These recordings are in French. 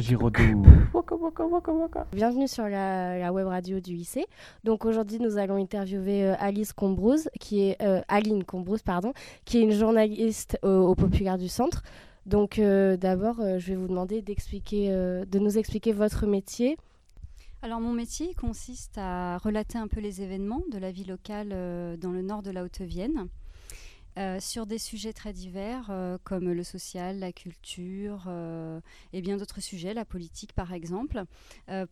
Giraudoux. Waka. Bienvenue sur la, la web radio du lycée. Donc aujourd'hui, nous allons interviewer euh, Alice Combrouse, qui est euh, Aline Combrouse, pardon, qui est une journaliste au, au Populaire du Centre. Donc euh, d'abord, euh, je vais vous demander d'expliquer, euh, de nous expliquer votre métier. Alors mon métier consiste à relater un peu les événements de la vie locale euh, dans le nord de la Haute-Vienne, euh, sur des sujets très divers euh, comme le social, la culture euh, et bien d'autres sujets, la politique par exemple,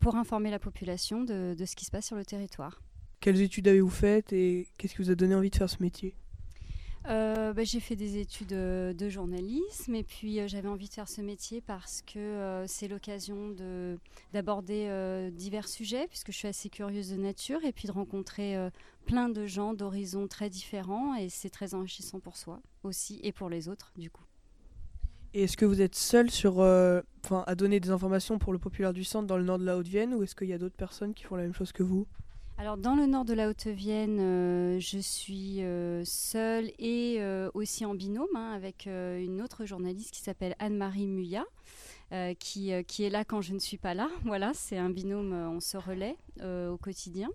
pour informer la population de, de ce qui se passe sur le territoire. Quelles études avez-vous faites et qu'est-ce qui vous a donné envie de faire ce métier? Euh, bah, j'ai fait des études euh, de journalisme et puis euh, j'avais envie de faire ce métier parce que c'est l'occasion de- d'aborder divers sujets puisque je suis assez curieuse de nature et puis de rencontrer plein de gens d'horizons très différents et c'est très enrichissant pour soi aussi et pour les autres du coup. Et est-ce que vous êtes seul sur, à donner des informations pour le populaire du centre dans le nord de la Haute-Vienne ou est-ce qu'il y a d'autres personnes qui font la même chose que vous? Alors dans le nord de la Haute-Vienne, euh, je suis euh, seule et euh, aussi en binôme hein, avec une autre journaliste qui s'appelle Anne-Marie Muya, qui, est là quand je ne suis pas là. Voilà, c'est un binôme, on se relaie au quotidien.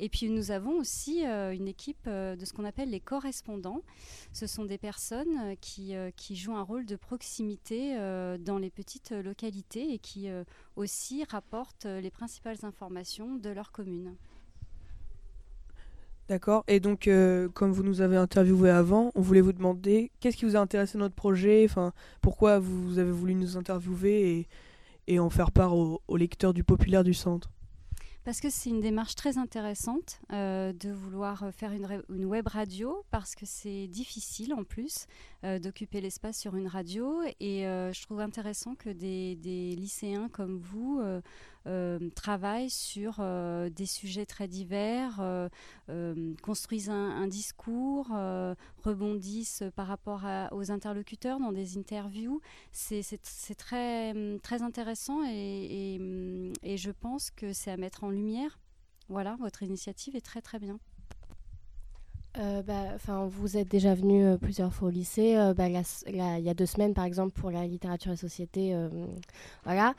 Et puis nous avons aussi une équipe de ce qu'on appelle les correspondants. Ce sont des personnes qui, qui jouent un rôle de proximité dans les petites localités et qui aussi rapportent les principales informations de leur commune. D'accord. Et donc, euh, comme vous nous avez interviewé avant, on voulait vous demander qu'est-ce qui vous a intéressé dans notre projet, enfin, pourquoi vous avez voulu nous interviewer et, en faire part aux, lecteurs du populaire du centre? Parce que c'est une démarche très intéressante euh, de vouloir faire une, web radio, parce que c'est difficile en plus euh, d'occuper l'espace sur une radio. Et je trouve intéressant que des, lycéens comme vous travaillent sur euh, des sujets très divers, euh, euh, construisent un, discours, euh, rebondissent par rapport à- aux interlocuteurs dans des interviews. C'est hum, très intéressant et, hum, et je pense que c'est à mettre en lumière. Voilà, votre initiative est très très bien. Euh, bah, vous êtes déjà venu euh, plusieurs fois au lycée. euh, bah, la la- il y a deux semaines, par exemple, pour la littérature et société. voilà.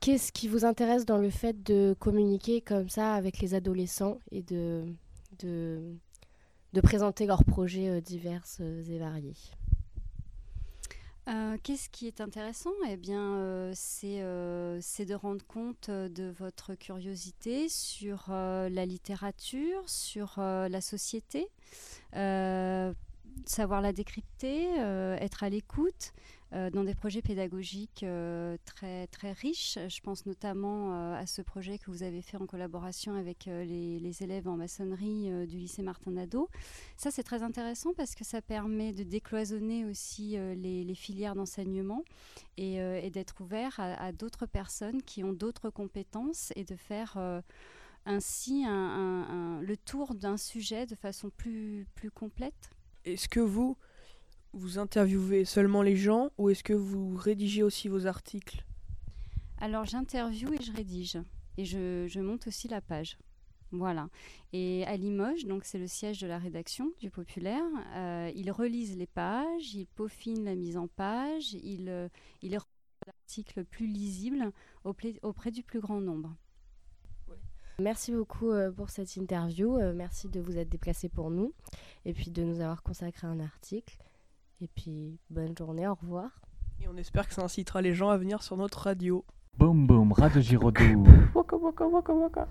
Qu'est-ce qui vous intéresse dans le fait de communiquer comme ça avec les adolescents et de, de, de présenter leurs projets divers et variés? Euh, Qu'est-ce qui est intéressant? Eh bien, euh, c'est euh, c'est de rendre compte de votre curiosité sur la littérature, sur la société, savoir la décrypter, être à l'écoute dans des projets pédagogiques euh, très, très riches. Je pense notamment euh, à ce projet que vous avez fait en collaboration avec euh, les, élèves en maçonnerie euh, du lycée Martin Nadeau. Ça, c'est très intéressant parce que ça permet de décloisonner aussi euh, les, filières d'enseignement et, euh, d'être ouvert à, d'autres personnes qui ont d'autres compétences et de faire euh, ainsi le tour d'un sujet de façon plus, plus complète. Est-ce que vous, vous interviewez seulement les gens ou est-ce que vous rédigez aussi vos articles? Alors j'interviewe et je rédige et je, je monte aussi la page. Voilà. Et à Limoges, donc c'est le siège de la rédaction du Populaire, euh, ils relisent les pages, ils peaufinent la mise en page, ils, euh, ils rendent l'article plus lisible auprès, auprès du plus grand nombre. Merci beaucoup euh, pour cette interview. euh, merci de vous être déplacé pour nous et puis de nous avoir consacré un article. Et puis, bonne journée, au revoir. Et on espère que ça incitera les gens à venir sur notre radio. Boum, boum, Radio Giraudoux. Waka, waka, waka, waka.